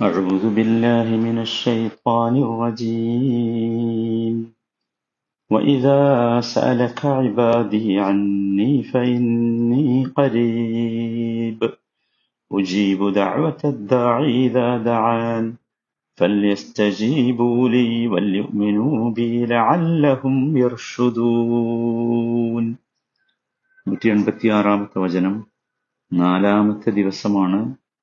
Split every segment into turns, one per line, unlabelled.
أعوذ بالله من الشيطان الرجيم وإذا سألك عبادي عني فإني قريب أجيب دعوة الداعي إذا دعان فليستجيبوا لي وليؤمنوا بي لعلهم يرشدون നൂറ്റി എൺപത്തി ആറാമത്തെ വചനം നാലാമത്തെ ദിവസമാണ്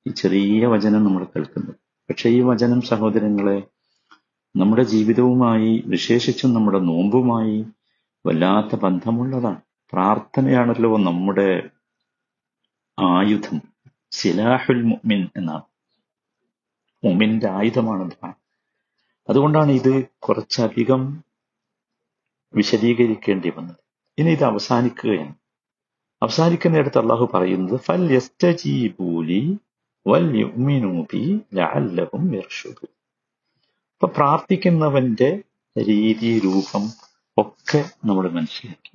ഈ ചെറിയ വചനം നമ്മൾ കേൾക്കുന്നത് പക്ഷെ ഈ വചനം സഹോദരങ്ങളെ നമ്മുടെ ജീവിതവുമായി വിശേഷിച്ചും നമ്മുടെ നോമ്പുമായി വല്ലാത്ത ബന്ധമുള്ളതാണ്. പ്രാർത്ഥനയാണല്ലോ നമ്മുടെ ആയുധം. സിലാഹുൽ മുഅ്മിൻ എന്നാണ്. മുമിന്റെ ആയുധമാണ് അതുകൊണ്ടാണ് ഇത് കുറച്ചധികം വിശദീകരിക്കേണ്ടി വന്നത്. ഇനി ഇത് അവസാനിക്കുകയാണ്. അവസാനിക്കുന്നിടത്ത് അള്ളാഹു പറയുന്നത് ഫൽ യസ്തജീബൂലി വൽ യുഅ്മിനൂ ബി ലഅല്ലഹും യർഷുദു അപ്പൊ പ്രാർത്ഥിക്കുന്നവന്റെ രീതി രൂപം ഒക്കെ നമ്മൾ മനസ്സിലാക്കി.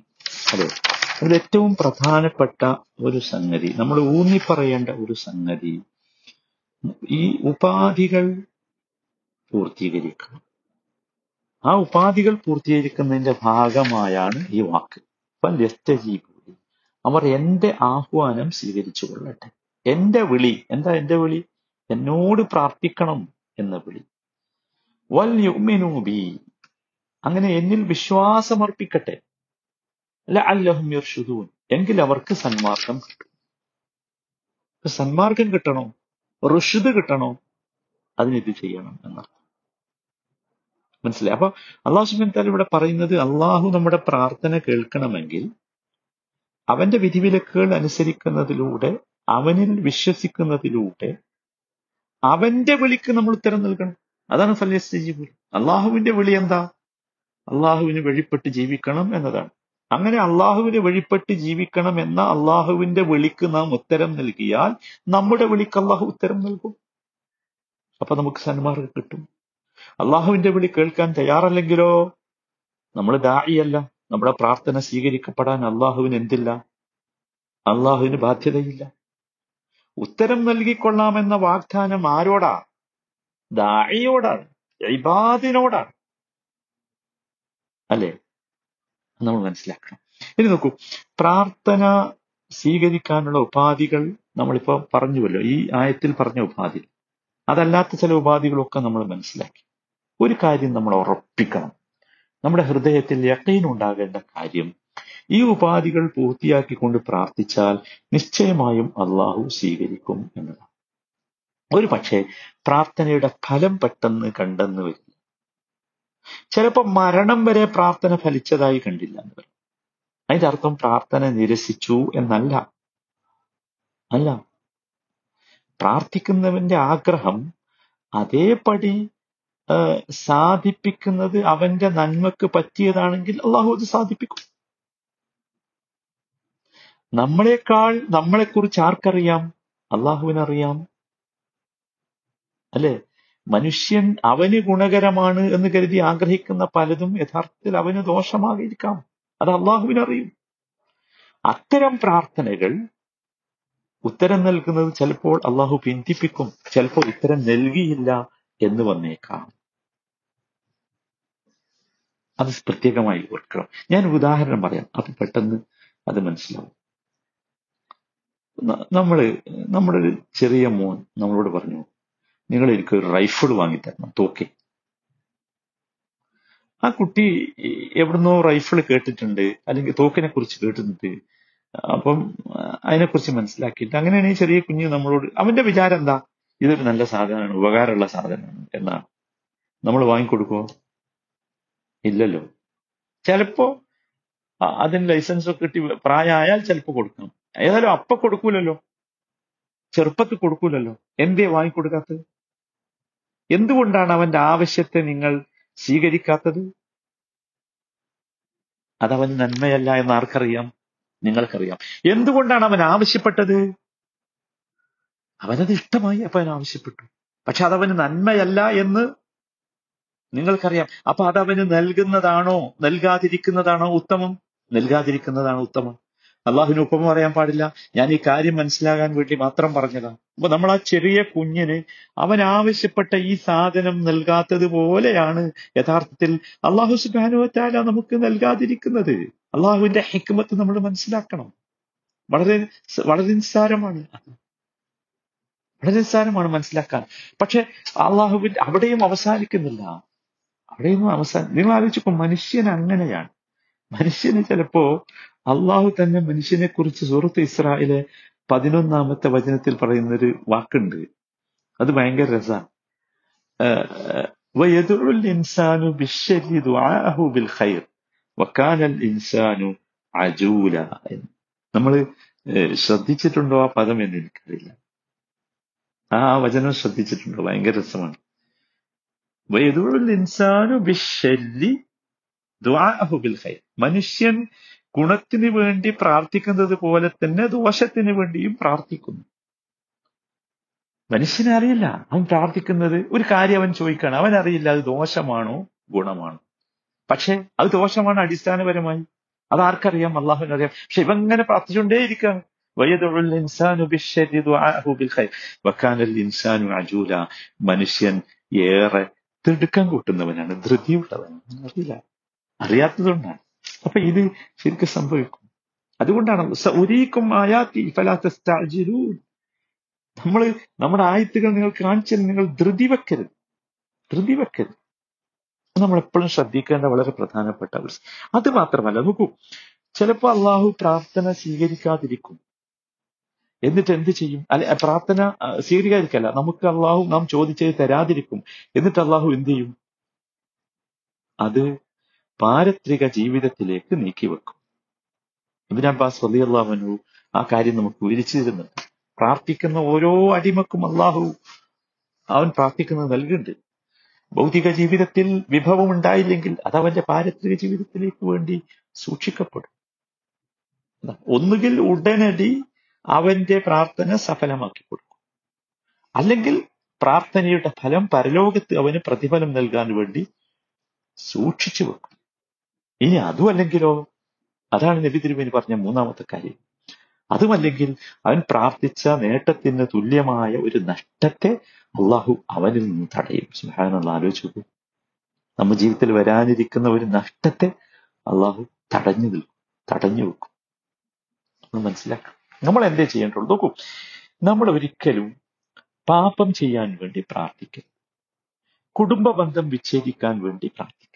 അതെ. അതിൽ ഏറ്റവും പ്രധാനപ്പെട്ട ഒരു സംഗതി നമ്മൾ ഊന്നി പറയേണ്ട ഒരു സംഗതി ഈ ഉപാധികൾ പൂർത്തീകരിക്കണം. ആ ഉപാധികൾ പൂർത്തീകരിക്കുന്നതിന്റെ ഭാഗമായാണ് ഈ വാക്ക്. ഫല്യസ്തജീബൂലി അവർ എന്റെ ആഹ്വാനം സ്വീകരിച്ചു കൊള്ളട്ടെ. എന്റെ വിളി എന്താ എന്റെ വിളി? എന്നോട് പ്രാർത്ഥിക്കണം എന്ന വിളി. വൽ യുമിനൂബി അങ്ങനെ എന്നിൽ വിശ്വാസമർപ്പിക്കട്ടെ. ലഅല്ലഹും യർഷുദൂൻ എങ്കിൽ അവർക്ക് സന്മാർഗം കിട്ടും. സന്മാർഗം കിട്ടണോ? റുഷ്ദ് കിട്ടണോ? അതിനിത് ചെയ്യണം എന്നർത്ഥം. മനസ്സിലായി? അപ്പൊ അള്ളാഹു സുബാൻ താൽ ഇവിടെ പറയുന്നത് അള്ളാഹു നമ്മുടെ പ്രാർത്ഥന കേൾക്കണമെങ്കിൽ അവന്റെ വിധിവിലക്കുകൾ അനുസരിക്കുന്നതിലൂടെ അവനിൽ വിശ്വസിക്കുന്നതിലൂടെ അവന്റെ വിളിക്ക് നമ്മൾ ഉത്തരം നൽകണം. അതാണ് ഫല്യസ്തജീബുൽ അള്ളാഹുവിന്റെ വിളി എന്താ? അള്ളാഹുവിന് വഴിപ്പെട്ട് ജീവിക്കണം എന്നതാണ്. അങ്ങനെ അള്ളാഹുവിന് വഴിപ്പെട്ട് ജീവിക്കണം എന്ന അള്ളാഹുവിന്റെ വിളിക്ക് നാം ഉത്തരം നൽകിയാൽ നമ്മുടെ വിളിക്ക് അള്ളാഹു ഉത്തരം നൽകും. അപ്പൊ നമുക്ക് സന്മാർഗം കിട്ടും. അള്ളാഹുവിന്റെ വിളി കേൾക്കാൻ തയ്യാറല്ലെങ്കിലോ? നമ്മൾ ദായിയല്ല നമ്മുടെ പ്രാർത്ഥന സ്വീകരിക്കപ്പെടാൻ അള്ളാഹുവിന് എന്തില്ല? അള്ളാഹുവിന് ബാധ്യതയില്ല. ഉത്തരം നൽകിക്കൊള്ളാമെന്ന വാഗ്ദാനം ആരോടാ? ദാഴിയോടാണ് ഇബാദിനോടാണ്. അല്ലെ? നമ്മൾ മനസ്സിലാക്കണം. ഇനി നോക്കൂ പ്രാർത്ഥന സ്വീകരിക്കാനുള്ള ഉപാധികൾ നമ്മളിപ്പോ പറഞ്ഞുവല്ലോ ഈ ആയത്തിൽ പറഞ്ഞ ഉപാധി. അതല്ലാത്ത ചില ഉപാധികളൊക്കെ നമ്മൾ മനസ്സിലാക്കി. ഒരു കാര്യം നമ്മൾ ഉറപ്പിക്കണം. നമ്മുടെ ഹൃദയത്തിൽ യക്കീൻ ഉണ്ടാകേണ്ട കാര്യം ഈ ഉപാധികൾ പൂർത്തിയാക്കിക്കൊണ്ട് പ്രാർത്ഥിച്ചാൽ നിശ്ചയമായും അള്ളാഹു സ്വീകരിക്കും എന്നതാണ്. ഒരു പക്ഷേ പ്രാർത്ഥനയുടെ ഫലം പെട്ടെന്ന് കണ്ടെന്ന് വരില്ല. ചിലപ്പോൾ മരണം വരെ പ്രാർത്ഥന ഫലിച്ചതായി കണ്ടില്ല എന്ന് പറയും അതിന്റെ അർത്ഥം പ്രാർത്ഥന നിരസിച്ചു എന്നല്ല. അല്ല. പ്രാർത്ഥിക്കുന്നവന്റെ ആഗ്രഹം അതേപടി സാധിപ്പിക്കുന്നത് അവന്റെ നന്മക്ക് പറ്റിയതാണെങ്കിൽ അള്ളാഹു അത് സാധിപ്പിക്കും. നമ്മളെക്കാൾ നമ്മളെക്കുറിച്ച് ആർക്കറിയാം? അള്ളാഹുവിനറിയാം. അല്ലെ? മനുഷ്യൻ അവന് ഗുണകരമാണ് എന്ന് കരുതി ആഗ്രഹിക്കുന്ന പലതും യഥാർത്ഥത്തിൽ അവന് ദോഷമായിരിക്കാം അത് അള്ളാഹുവിനറിയും. അത്തരം പ്രാർത്ഥനകൾ ഉത്തരം നൽകുന്നത് ചിലപ്പോൾ അള്ളാഹു പിന്തിപ്പിക്കും. ചിലപ്പോൾ ഉത്തരം നൽകിയില്ല എന്ന് വന്നേക്കാം. അത് പ്രത്യേകമായി ഓർക്കണം. ഞാൻ ഉദാഹരണം പറയാം. അപ്പൊ പെട്ടെന്ന് അത് മനസ്സിലാവും. ന- നമ്മൾ നമ്മുടെ ഒരു ചെറിയ മോൻ നമ്മളോട് പറഞ്ഞു നിങ്ങൾ എനിക്ക് ഒരു റൈഫിൾ വാങ്ങിത്തരണം തോക്കെ. ആ കുട്ടി എവിടുന്നോ റൈഫിൾ കേട്ടിട്ടുണ്ട് അല്ലെങ്കിൽ തോക്കിനെ കുറിച്ച് കേട്ടിട്ടുണ്ട്. അപ്പം അതിനെക്കുറിച്ച് മനസ്സിലാക്കിയിട്ട് അങ്ങനെയാണ് ഈ ചെറിയ കുഞ്ഞ് നമ്മളോട് അവന്റെ വിചാരം എന്താ? ഇതൊരു നല്ല സാധനമാണ് ഉപകാരമുള്ള സാധനമാണ് എന്നാണ്. നമ്മൾ വാങ്ങിക്കൊടുക്കുമോ ഇല്ലല്ലോ. ചിലപ്പോ അതിന് ലൈസൻസ് ഒക്കെ കിട്ടി പ്രായമായാൽ ചിലപ്പോ കൊടുക്കണം ഏതായാലും അപ്പ കൊടുക്കൂലല്ലോ. ചെറുപ്പത്തിൽ കൊടുക്കൂലല്ലോ. എന്തേ വാങ്ങിക്കൊടുക്കാത്തത്? എന്തുകൊണ്ടാണ് അവന്റെ ആവശ്യത്തെ നിങ്ങൾ സ്വീകരിക്കാത്തത്? അതവൻ നന്മയല്ല എന്ന് ആർക്കറിയാം? നിങ്ങൾക്കറിയാം. എന്തുകൊണ്ടാണ് അവൻ ആവശ്യപ്പെട്ടത്? അവനത് ഇഷ്ടമായി അപ്പൊ അവൻ ആവശ്യപ്പെട്ടു. പക്ഷെ അതവന് നന്മയല്ല എന്ന് നിങ്ങൾക്കറിയാം. അപ്പൊ അതവന് നൽകുന്നതാണോ? നൽകാതിരിക്കുന്നതാണോ ഉത്തമം? നൽകാതിരിക്കുന്നതാണോ ഉത്തമം? അള്ളാഹുവിന് ഉപമ പറയാൻ പാടില്ല. ഞാൻ ഈ കാര്യം മനസ്സിലാകാൻ വേണ്ടി മാത്രം പറഞ്ഞതാ. അപ്പൊ നമ്മൾ ആ ചെറിയ കുഞ്ഞിന് അവൻ ആവശ്യപ്പെട്ട ഈ സാധനം നൽകാത്തത് പോലെയാണ് യഥാർത്ഥത്തിൽ അള്ളാഹു സുബാനുവറ്റാല നമുക്ക് നൽകാതിരിക്കുന്നത്. അള്ളാഹുവിന്റെ ഹിക്മത്ത് നമ്മൾ മനസ്സിലാക്കണം. വളരെ വളരെ നിസ്സാരമാണ്. വളരെ നിസ്സാരമാണ് മനസ്സിലാക്കാൻ. പക്ഷെ അള്ളാഹുവിന്റെ അവിടെയും അവസാനിക്കുന്നില്ല. അവിടെയൊന്നും അവസാനം നിങ്ങൾ ആലോചിച്ചപ്പോ മനുഷ്യൻ അങ്ങനെയാണ്. മനുഷ്യന് ചിലപ്പോ അള്ളാഹു തന്നെ മനുഷ്യനെ കുറിച്ച് സൂറത്ത് ഇസ്രായേലെ പതിനൊന്നാമത്തെ വചനത്തിൽ പറയുന്ന ഒരു വാക്കുണ്ട്. അത് ഭയങ്കര രസമാണ് അജൂല. നമ്മൾ ശ്രദ്ധിച്ചിട്ടുണ്ടോ ആ പദം എന്ന് എനിക്കറിയില്ല. ആ വചനം ശ്രദ്ധിച്ചിട്ടുണ്ടോ? ഭയങ്കര രസമാണ്. ഇൻസാനു ബിൽ മനുഷ്യൻ ഗുണത്തിന് വേണ്ടി പ്രാർത്ഥിക്കുന്നത് പോലെ തന്നെ ദോഷത്തിന് വേണ്ടിയും പ്രാർത്ഥിക്കുന്നു. മനുഷ്യനെ അറിയില്ല. അവൻ പ്രാർത്ഥിക്കുന്നത് ഒരു കാര്യം അവൻ ചോദിക്കുകയാണ്. അവൻ അറിയില്ല അത് ദോഷമാണോ ഗുണമാണോ. പക്ഷെ അത് ദോഷമാണ് അടിസ്ഥാനപരമായി. അത് ആർക്കറിയാം? അള്ളാഹുവിനറിയാം. പക്ഷെ ഇവങ്ങനെ അജൂല. മനുഷ്യൻ ഏറെ തിടുക്കം കൂട്ടുന്നവനാണ് ധൃതിയുള്ളവനാണ്. അറിയില്ല. അറിയാത്തതുകൊണ്ടാണ്. അപ്പൊ ഇത് ശരിക്കും സംഭവിക്കും. അതുകൊണ്ടാണ് ഒരീക്കും ആയാത്തി ഫലാത്തൂ നമ്മൾ നമ്മുടെ ആയത്തുകൾ നിങ്ങൾ കാണിച്ചാൽ നിങ്ങൾ ധൃതി വെക്കരുത്. ധൃതി വെക്കരുത്. നമ്മൾ എപ്പോഴും ശ്രദ്ധിക്കേണ്ട വളരെ പ്രധാനപ്പെട്ട ഒരു അത് മാത്രമല്ല നോക്കൂ ചിലപ്പോൾ അള്ളാഹു പ്രാർത്ഥന സ്വീകരിക്കാതിരിക്കും. എന്നിട്ട് എന്ത് ചെയ്യും? അല്ലെ പ്രാർത്ഥന സ്വീകരിക്കാതിരിക്കല്ല നമുക്ക് അള്ളാഹു നാം ചോദിച്ചത് തരാതിരിക്കും. എന്നിട്ട് അള്ളാഹു എന്ത് ചെയ്യും? അത് പാരത്രിക ജീവിതത്തിലേക്ക് നീക്കി വെക്കും ഇബിൻ അബ്ബാസ് റലി അള്ളാഹുനു ആ കാര്യം നമുക്ക് വിരിച്ചു തരുന്നുണ്ട് പ്രാർത്ഥിക്കുന്ന ഓരോ അടിമക്കും അള്ളാഹു അവൻ പ്രാർത്ഥിക്കുന്നത് നൽകുന്നുണ്ട്. ഭൗതിക ജീവിതത്തിൽ വിഭവം ഉണ്ടായില്ലെങ്കിൽ അത് അവന്റെ പാരത്രിക ജീവിതത്തിലേക്ക് വേണ്ടി സൂക്ഷിക്കപ്പെടും. ഒന്നുകിൽ ഉടനടി അവന്റെ പ്രാർത്ഥന സഫലമാക്കി കൊടുക്കും. അല്ലെങ്കിൽ പ്രാർത്ഥനയുടെ ഫലം പരലോകത്ത് അവന് പ്രതിഫലം നൽകാൻ വേണ്ടി സൂക്ഷിച്ചു വെക്കും. ഇനി അതുമല്ലെങ്കിലോ? അതാണ് നബി തിരുമേനി പറഞ്ഞ മൂന്നാമത്തെ കാര്യം. അതുമല്ലെങ്കിൽ അവൻ പ്രാർത്ഥിച്ച നേട്ടത്തിന് തുല്യമായ ഒരു നഷ്ടത്തെ അള്ളാഹു അവനിൽ നിന്ന് തടയും. സുഹാനുള്ള ആലോചിച്ചു നമ്മുടെ ജീവിതത്തിൽ വരാനിരിക്കുന്ന ഒരു നഷ്ടത്തെ അള്ളാഹു തടഞ്ഞു നിൽക്കും തടഞ്ഞു വെക്കും. മനസ്സിലാക്കാം നമ്മൾ എന്തേ ചെയ്യേണ്ടുള്ളൂ നോക്കൂ. നമ്മൾ ഒരിക്കലും പാപം ചെയ്യാൻ വേണ്ടി പ്രാർത്ഥിക്കരുത്. കുടുംബ ബന്ധം വിച്ഛേദിക്കാൻ വേണ്ടി പ്രാർത്ഥിക്കും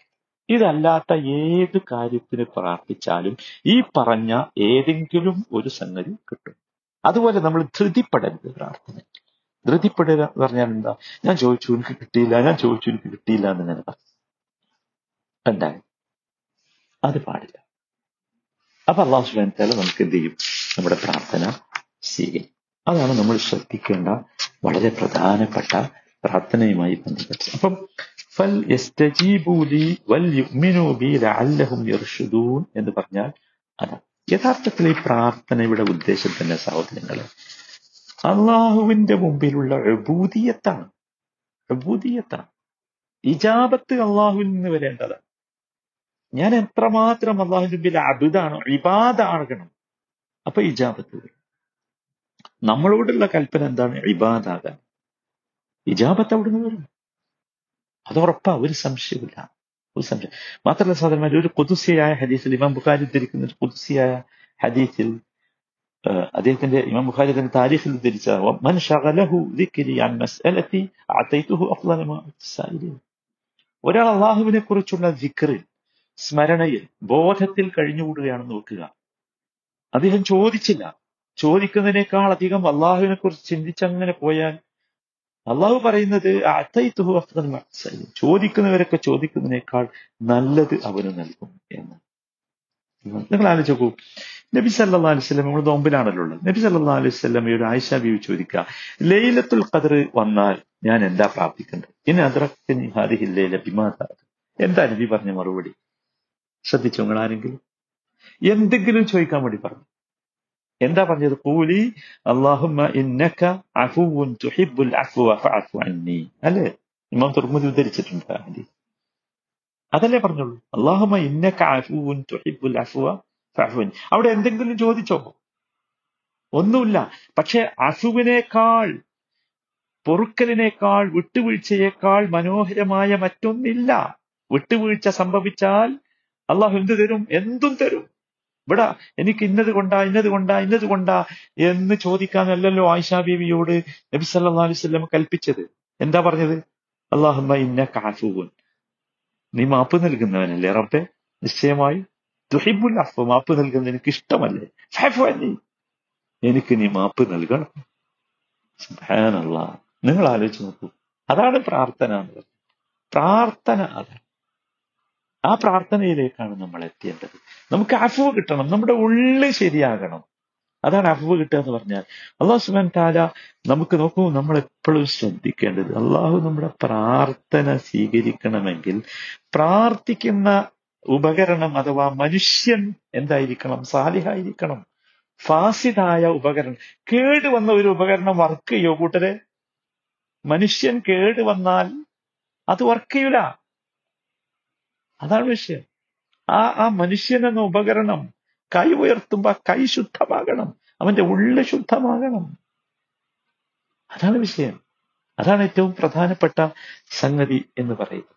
ഇതല്ലാത്ത ഏത് കാര്യത്തിന് പ്രാർത്ഥിച്ചാലും ഈ പറഞ്ഞ ഏതെങ്കിലും ഒരു സംഗതി കിട്ടും. അതുപോലെ നമ്മൾ ധൃതിപ്പെടരുത് പ്രാർത്ഥന. ധൃതിപ്പെടുക എന്ന് പറഞ്ഞാൽ എന്താ? ഞാൻ ചോദിച്ചു എനിക്ക് കിട്ടിയില്ല ഞാൻ ചോദിച്ചു എനിക്ക് കിട്ടിയില്ല എന്ന് പറഞ്ഞു എന്തായി അത് പാടില്ല. അപ്പൊ അള്ളാഹു സുബാൻ നമുക്ക് എന്ത് ചെയ്യും? നമ്മുടെ പ്രാർത്ഥന സ്വീകരിക്കും. അതാണ് നമ്മൾ ശ്രദ്ധിക്കേണ്ട വളരെ പ്രധാനപ്പെട്ട പ്രാർത്ഥനയുമായി ബന്ധപ്പെട്ട് അപ്പം ഫൽ യസ്തജീബൂലി വൽ യുഗ്മിനൂബി ലഅല്ലഹും യർഷുദൂൻ എന്ന് പറഞ്ഞാൽ അതാണ്. യഥാർത്ഥത്തിൽ ഈ പ്രാർത്ഥനയുടെ ഉദ്ദേശം തന്നെ സഹോദരങ്ങളെ അള്ളാഹുവിന്റെ മുമ്പിലുള്ള അബൂദിയത്താണ് അബൂദിയത്താണ് ഇജാബത്ത് അള്ളാഹുവിൽ നിന്ന് വരേണ്ടതാണ്. ഞാൻ എത്രമാത്രം അള്ളാഹുവിന്റെ മുമ്പിൽ അബുദാണോ ഇബാദാകണം അപ്പൊ ഇജാബത്ത് നമ്മളോടുള്ള കൽപ്പന എന്താണ്? ഇബാദാകാൻ. ഇജാബത്ത് അവിടുന്ന് വരും. അത് ഉറപ്പാ ഒരു സംശയമില്ല ഒരു സംശയം. മാത്രമല്ല സാധാരണ ഒരു കൊതുസിയായ ഹദീസിൽ ഇമാം ബുഖാരി ഉദ്ധരിക്കുന്ന ഒരു കൊതുസിയായ ഹദീസിൽ അദ്ദേഹത്തിന്റെ ഇമാം ബുഖാരി തന്നെ താരീഖിൽ ഉദ്ധരിച്ച ഒരാൾ അള്ളാഹുവിനെ കുറിച്ചുള്ള ദിക്റിൽ സ്മരണയിൽ ബോധത്തിൽ കഴിഞ്ഞുകൂടുകയാണെന്ന് നോക്കുക അദ്ദേഹം ചോദിച്ചില്ല. ചോദിക്കുന്നതിനേക്കാൾ അധികം അള്ളാഹുവിനെ കുറിച്ച് ചിന്തിച്ചങ്ങനെ പോയാൽ അള്ളാഹു പറയുന്നത് ചോദിക്കുന്നവരൊക്കെ ചോദിക്കുന്നതിനേക്കാൾ നല്ലത് അവന് നൽകും എന്ന്. നിങ്ങൾ ആലോചിക്കൂ നബി സല്ലാ അലൈവല്ലം നമ്മൾ നോമ്പിലാണല്ലോ ഉള്ളത്. നബി സല്ലാ ഒരു ആയിഷ ബീവി ചോദിക്കുക ലൈലത്തുൽ ഖദർ വന്നാൽ ഞാൻ എന്താ പ്രാർത്ഥിക്കേണ്ടത് ഇനി അതിറക്കനി ഹാദിഹില്ലേ ബിമാതാത് എന്താ നബി പറഞ്ഞ മറുപടി? ശ്രദ്ധിച്ചു നിങ്ങൾ ആരെങ്കിലും എന്തെങ്കിലും ചോദിക്കാൻ വേണ്ടി പറഞ്ഞു. എന്താ പറഞ്ഞത്? കൂലി അള്ളാഹുമ്മ തുഹിബ്ബുൽ അഫ്വ അല്ലേ? ഇമാം തുർമുദി ഉദ്ധരിച്ചിട്ടുണ്ട് ഹദീസ്. അതല്ലേ പറഞ്ഞുള്ളൂ? അള്ളാഹുമ ഇന്നക അഫുവുൻ തുഹിബ്ബുൽ അഫ്വ. അവിടെ എന്തെങ്കിലും ചോദിച്ചോ? ഒന്നുമില്ല. പക്ഷെ അസുവിനേക്കാൾ പൊറുക്കലിനേക്കാൾ വിട്ടുവീഴ്ചയേക്കാൾ മനോഹരമായ മറ്റൊന്നില്ല. വിട്ടുവീഴ്ച സംഭവിച്ചാൽ അള്ളാഹു എന്ത് തരും? എന്തും തരും. ഇവിടെ എനിക്ക് ഇന്നത് കൊണ്ടാ ഇന്നത് കൊണ്ടാ ഇന്നത് കൊണ്ടാ എന്ന് ചോദിക്കാനല്ലല്ലോ ആയിഷാ ബീവിയോട് നബി സല്ലാ അലൈഹി വസല്ലം കൽപ്പിച്ചത്. എന്താ പറഞ്ഞത്? അള്ളാഹമ്മ ഇന്ന കാഫൂൻ നീ മാപ്പ് നൽകുന്നവനല്ലേ റബ്ബെ? നിശ്ചയമായി. ദുഹിബുൽ അഫ് മാപ്പ് നൽകുന്നത് എനിക്ക് ഇഷ്ടമല്ലേ. എനിക്ക് നീ മാപ്പ് നൽകണം. നിങ്ങൾ ആലോചിച്ച് നോക്കൂ. അതാണ് പ്രാർത്ഥന എന്ന് പറഞ്ഞത് പ്രാർത്ഥന അതാണ് ആ പ്രാർത്ഥനയിലേക്കാണ് നമ്മൾ എത്തേണ്ടത് നമുക്ക് അഫുവ് കിട്ടണം. നമ്മുടെ ഉള്ളിൽ ശരിയാകണം. അതാണ് അഫുവ് കിട്ടുക എന്ന് പറഞ്ഞാൽ. അള്ളാഹു സുബാൻ താല നമുക്ക് നോക്കൂ നമ്മൾ എപ്പോഴും ശ്രദ്ധിക്കേണ്ടത് അള്ളാഹു നമ്മുടെ പ്രാർത്ഥന സ്വീകരിക്കണമെങ്കിൽ പ്രാർത്ഥിക്കുന്ന ഉപകരണം അഥവാ മനുഷ്യൻ എന്തായിരിക്കണം? സാലിഹായിരിക്കണം. ഫാസിദായ ഉപകരണം. കേട് വന്ന ഒരു ഉപകരണം വർക്ക് ചെയ്യോ കൂട്ടരെ? മനുഷ്യൻ കേട് വന്നാൽ അത് വർക്ക് ചെയ്യൂല. അതാണ് വിഷയം. ആ ആ മനുഷ്യൻ എന്ന ഉപകരണം കൈ ഉയർത്തുമ്പോ കൈ ശുദ്ധമാകണം. അവന്റെ ഉള്ള് ശുദ്ധമാകണം. അതാണ് വിഷയം. അതാണ് ഏറ്റവും പ്രധാനപ്പെട്ട സംഗതി എന്ന് പറയുന്നത്.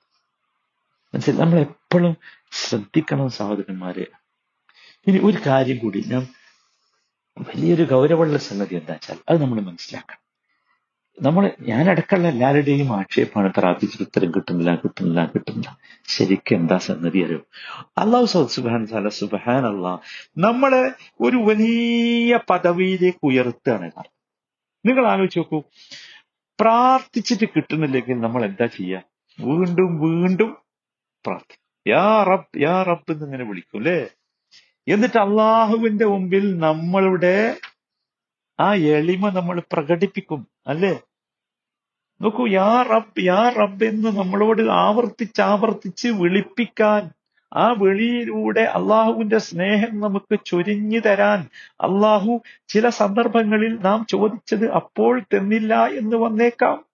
മനസ്സിലായി നമ്മൾ എപ്പോഴും ശ്രദ്ധിക്കണം സഹോദരന്മാരെ. ഇനി ഒരു കാര്യം കൂടി. ഞാൻ വലിയൊരു ഗൗരവമുള്ള സംഗതി എന്താ വെച്ചാൽ അത് നമ്മൾ മനസ്സിലാക്കണം. നമ്മൾ ഞാൻ ഞാനടക്കമുള്ള എല്ലാവരുടെയും ആക്ഷേപമാണ് പ്രാർത്ഥിച്ചിട്ട് ഉത്തരം കിട്ടുന്നില്ല കിട്ടുന്നില്ല കിട്ടുന്നില്ല. ശരിക്കും എന്താ സംഗതി അറിയോ? അള്ളാഹു സുബാൻ സാല സുബാൻ അള്ളാഹ് നമ്മളെ ഒരു വലിയ പദവിയിലേക്ക് ഉയർത്തുകയാണ് കാരണം. നിങ്ങൾ ആലോചിച്ച് നോക്കൂ. പ്രാർത്ഥിച്ചിട്ട് കിട്ടുന്നില്ലെങ്കിൽ നമ്മൾ എന്താ ചെയ്യുക വീണ്ടും വീണ്ടും പ്രാർത്ഥിക്കും. യാ റബ് യാ റബ്ബ് എന്നിങ്ങനെ വിളിക്കും അല്ലേ? എന്നിട്ട് അള്ളാഹുവിന്റെ മുമ്പിൽ നമ്മളുടെ ആ എളിമ നമ്മൾ പ്രകടിപ്പിക്കും അല്ലേ? നോക്കൂ യാ റബ് യാ റബ് എന്ന് നമ്മളോട് ആവർത്തിച്ച് ആവർത്തിച്ച് വിളിപ്പിക്കാൻ ആ വെളിയിലൂടെ അള്ളാഹുവിന്റെ സ്നേഹം നമുക്ക് ചൊരിഞ്ഞു തരാൻ അള്ളാഹു ചില സന്ദർഭങ്ങളിൽ നാം ചോദിച്ചത് അപ്പോൾ തന്നില്ല എന്ന് വന്നേക്കാം.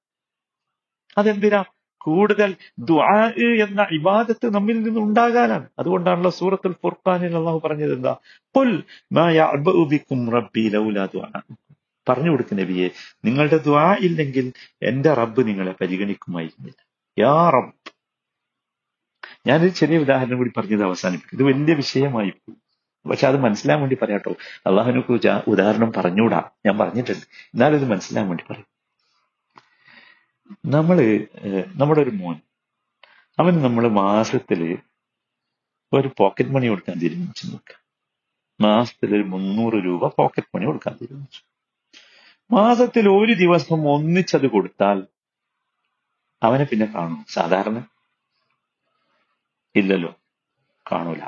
അതെന്തിനാ? കൂടുതൽ ദുആ എന്ന ഇബാദത്ത് നമ്മിൽ നിന്ന് ഉണ്ടാകാനാണ്. അതുകൊണ്ടാണല്ലോ സൂറത്തുൽ ഫുർഖാനിൽ അള്ളാഹു പറഞ്ഞത് എന്താ? പുൽ മാ റബ്ബി ലൗലാ ദുആ. പറഞ്ഞു കൊടുക്കും നബിയെ നിങ്ങളുടെ ദ്വാ ഇല്ലെങ്കിൽ എന്റെ റബ്ബ് നിങ്ങളെ പരിഗണിക്കുമായിരുന്നില്ല. യാ റബ്ബ്. ഞാനൊരു ചെറിയ ഉദാഹരണം കൂടി പറഞ്ഞത് അവസാനിപ്പിക്കും. ഇത് വലിയ വിഷയമായി പക്ഷെ അത് മനസ്സിലാൻ വേണ്ടി പറയാട്ടോ. അള്ളാഹുവിനെ കുറിച്ച് ഉദാഹരണം പറഞ്ഞുകൂടാ ഞാൻ പറഞ്ഞിട്ടുണ്ട്. എന്നാലും ഇത് മനസ്സിലാൻ വേണ്ടി പറയും. നമ്മൾ നമ്മുടെ ഒരു മോൻ അവന് നമ്മൾ മാസത്തിൽ ഒരു പോക്കറ്റ് മണി കൊടുക്കാൻ തീരുമാനിച്ചു നോക്കുക. മാസത്തിൽ ഒരു മുന്നൂറ് രൂപ പോക്കറ്റ് മണി കൊടുക്കാൻ തീരുമാനിച്ചു. മാസത്തിൽ ഒരു ദിവസം ഒന്നിച്ചത് കൊടുത്താൽ അവനെ പിന്നെ കാണും. സാധാരണ ഇല്ലല്ലോ. കാണൂല.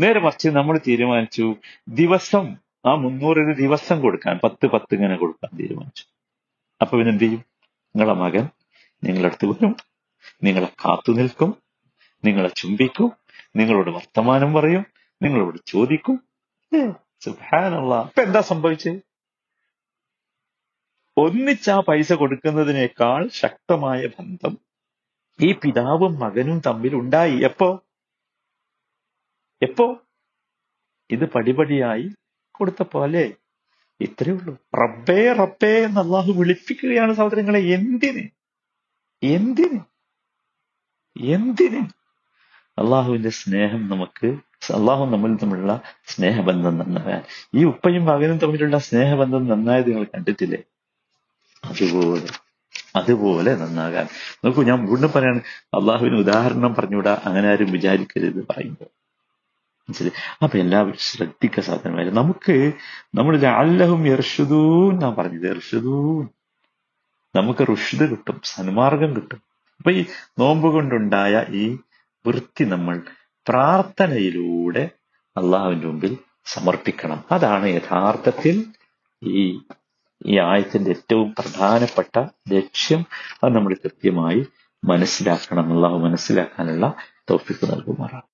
നേരെ മറിച്ച് നമ്മൾ തീരുമാനിച്ചു ദിവസം ആ മുന്നൂറിന് ദിവസം കൊടുക്കാൻ പത്ത് പത്ത് ഇങ്ങനെ കൊടുക്കാൻ തീരുമാനിച്ചു. അപ്പൊ പിന്നെ എന്ത് ചെയ്യും? നിങ്ങളെ മകൻ നിങ്ങളുടെ അടുത്ത് വരും. നിങ്ങളെ കാത്തു നിൽക്കും. നിങ്ങളെ ചുംബിക്കും. നിങ്ങളോട് വർത്തമാനം പറയും. നിങ്ങളോട് ചോദിക്കും. സുഹാനുള്ള അപ്പൊ എന്താ സംഭവിച്ചത് ഒന്നിച്ച് ആ പൈസ കൊടുക്കുന്നതിനേക്കാൾ ശക്തമായ ബന്ധം ഈ പിതാവും മകനും തമ്മിൽ ഉണ്ടായി. എപ്പോ? എപ്പോ? ഇത് പടിപടിയായി കൊടുത്തപ്പോ അല്ലേ ഇത്രയേ ഉള്ളൂ. റബ്ബേ റബ്ബേ എന്ന് അള്ളാഹു വിളിപ്പിക്കുകയാണ് സഹോദരങ്ങളെ. എന്തിന്? എന്തിന്? എന്തിന്? അള്ളാഹുവിന്റെ സ്നേഹം നമുക്ക് അള്ളാഹു നമ്മൾ തമ്മിലുള്ള സ്നേഹബന്ധം നന്നാകാൻ ഈ ഉപ്പയും മകനും തമ്മിലുള്ള സ്നേഹബന്ധം നന്നായത് നിങ്ങൾ കണ്ടിട്ടില്ലേ? അതുപോലെ അതുപോലെ നന്നാകാൻ. നോക്കൂ ഞാൻ വീണ്ടും പറയാണ് അള്ളാഹുവിന് ഉദാഹരണം പറഞ്ഞുകൂടാ അങ്ങനെ ആരും വിചാരിക്കരുത് പറയുമ്പോൾ. മനസ്സിലായി? അപ്പൊ എല്ലാവരും ശ്രദ്ധിക്കുക സാധനമായി നമുക്ക് നമ്മൾ അല്ലഹും എർഷുദൂൻ ഞാൻ പറഞ്ഞത്. എർഷുദൂൻ നമുക്ക് റുഷ്ദ് കിട്ടും സന്മാർഗം കിട്ടും. അപ്പൊ ഈ നോമ്പ് കൊണ്ടുണ്ടായ ഈ വൃത്തി നമ്മൾ പ്രാർത്ഥനയിലൂടെ അള്ളാഹുവിന്റെ മുമ്പിൽ സമർപ്പിക്കണം. അതാണ് യഥാർത്ഥത്തിൽ ഈ ഈ ആയത്തിന്റെ ഏറ്റവും പ്രധാനപ്പെട്ട ലക്ഷ്യം അത് നമ്മൾ കൃത്യമായി മനസ്സിലാക്കണം. അള്ളാഹു മനസ്സിലാക്കാനുള്ള തോഫിക്ക് നൽകുമാറാണ്